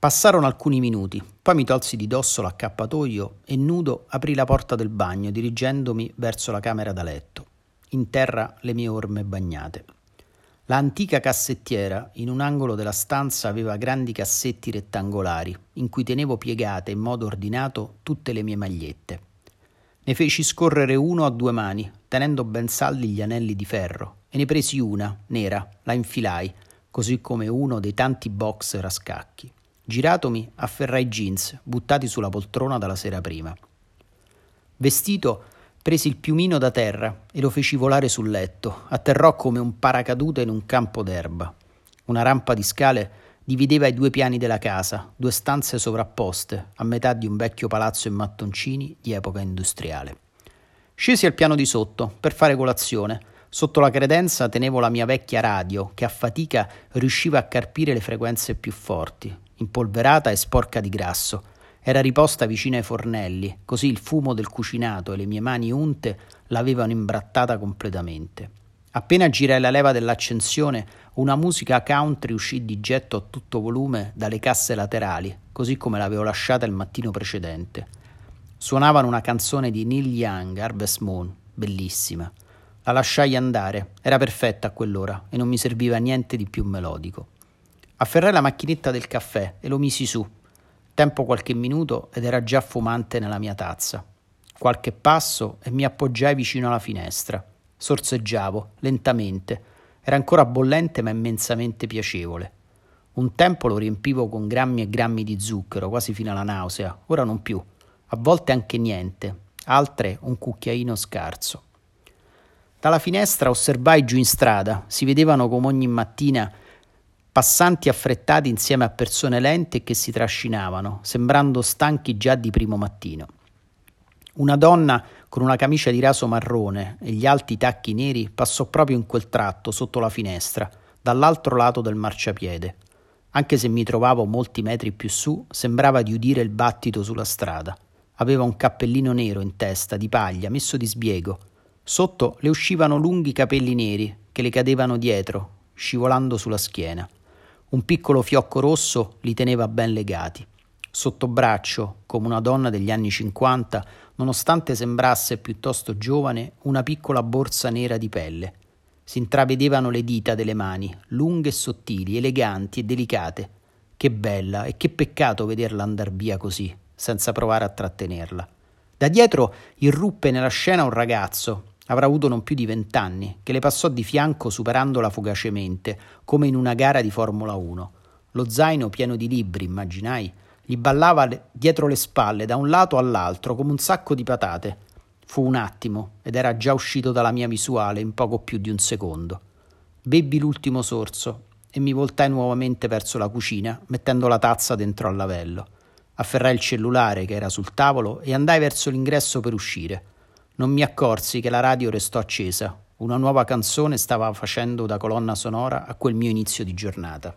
Passarono alcuni minuti, poi mi tolsi di dosso l'accappatoio e nudo aprì la porta del bagno dirigendomi verso la camera da letto. In terra le mie orme bagnate. La antica cassettiera in un angolo della stanza aveva grandi cassetti rettangolari in cui tenevo piegate in modo ordinato tutte le mie magliette. Ne feci scorrere uno a due mani, tenendo ben saldi gli anelli di ferro, e ne presi una, nera, la infilai, così come uno dei tanti boxer a scacchi. Giratomi, afferrai jeans, buttati sulla poltrona dalla sera prima. Vestito, presi il piumino da terra e lo feci volare sul letto. Atterrò come un paracadute in un campo d'erba. Una rampa di scale divideva i due piani della casa, due stanze sovrapposte, a metà di un vecchio palazzo in mattoncini di epoca industriale. Scesi al piano di sotto per fare colazione. Sotto la credenza tenevo la mia vecchia radio, che a fatica riusciva a carpire le frequenze più forti, impolverata e sporca di grasso. Era riposta vicino ai fornelli, così il fumo del cucinato e le mie mani unte l'avevano imbrattata completamente. Appena girai la leva dell'accensione, una musica country uscì di getto a tutto volume dalle casse laterali, così come l'avevo lasciata il mattino precedente. Suonavano una canzone di Neil Young, Harvest Moon, bellissima. La lasciai andare, era perfetta a quell'ora e non mi serviva niente di più melodico. Afferrai la macchinetta del caffè e lo misi su. Tempo qualche minuto ed era già fumante nella mia tazza. Qualche passo e mi appoggiai vicino alla finestra. Sorseggiavo, lentamente. Era ancora bollente ma immensamente piacevole. Un tempo lo riempivo con grammi e grammi di zucchero, quasi fino alla nausea, ora non più. A volte anche niente, altre un cucchiaino scarso. Dalla finestra osservai giù in strada, si vedevano come ogni mattina passanti affrettati insieme a persone lente che si trascinavano, sembrando stanchi già di primo mattino. Una donna con una camicia di raso marrone e gli alti tacchi neri passò proprio in quel tratto sotto la finestra, dall'altro lato del marciapiede. Anche se mi trovavo molti metri più su, sembrava di udire il battito sulla strada. Aveva un cappellino nero in testa, di paglia, messo di sbiego. Sotto le uscivano lunghi capelli neri che le cadevano dietro, scivolando sulla schiena. Un piccolo fiocco rosso li teneva ben legati. Sotto braccio, come una donna degli anni 50, nonostante sembrasse piuttosto giovane, una piccola borsa nera di pelle. Si intravedevano le dita delle mani, lunghe e sottili, eleganti e delicate. Che bella e che peccato vederla andar via così, senza provare a trattenerla. Da dietro irruppe nella scena un ragazzo, avrà avuto non più di vent'anni, che le passò di fianco superandola fugacemente, come in una gara di Formula 1. Lo zaino pieno di libri, immaginai, gli ballava dietro le spalle da un lato all'altro come un sacco di patate. Fu un attimo ed era già uscito dalla mia visuale in poco più di un secondo. Bebbi l'ultimo sorso e mi voltai nuovamente verso la cucina, mettendo la tazza dentro al lavello. Afferrai il cellulare che era sul tavolo e andai verso l'ingresso per uscire. Non mi accorsi che la radio restò accesa. Una nuova canzone stava facendo da colonna sonora a quel mio inizio di giornata.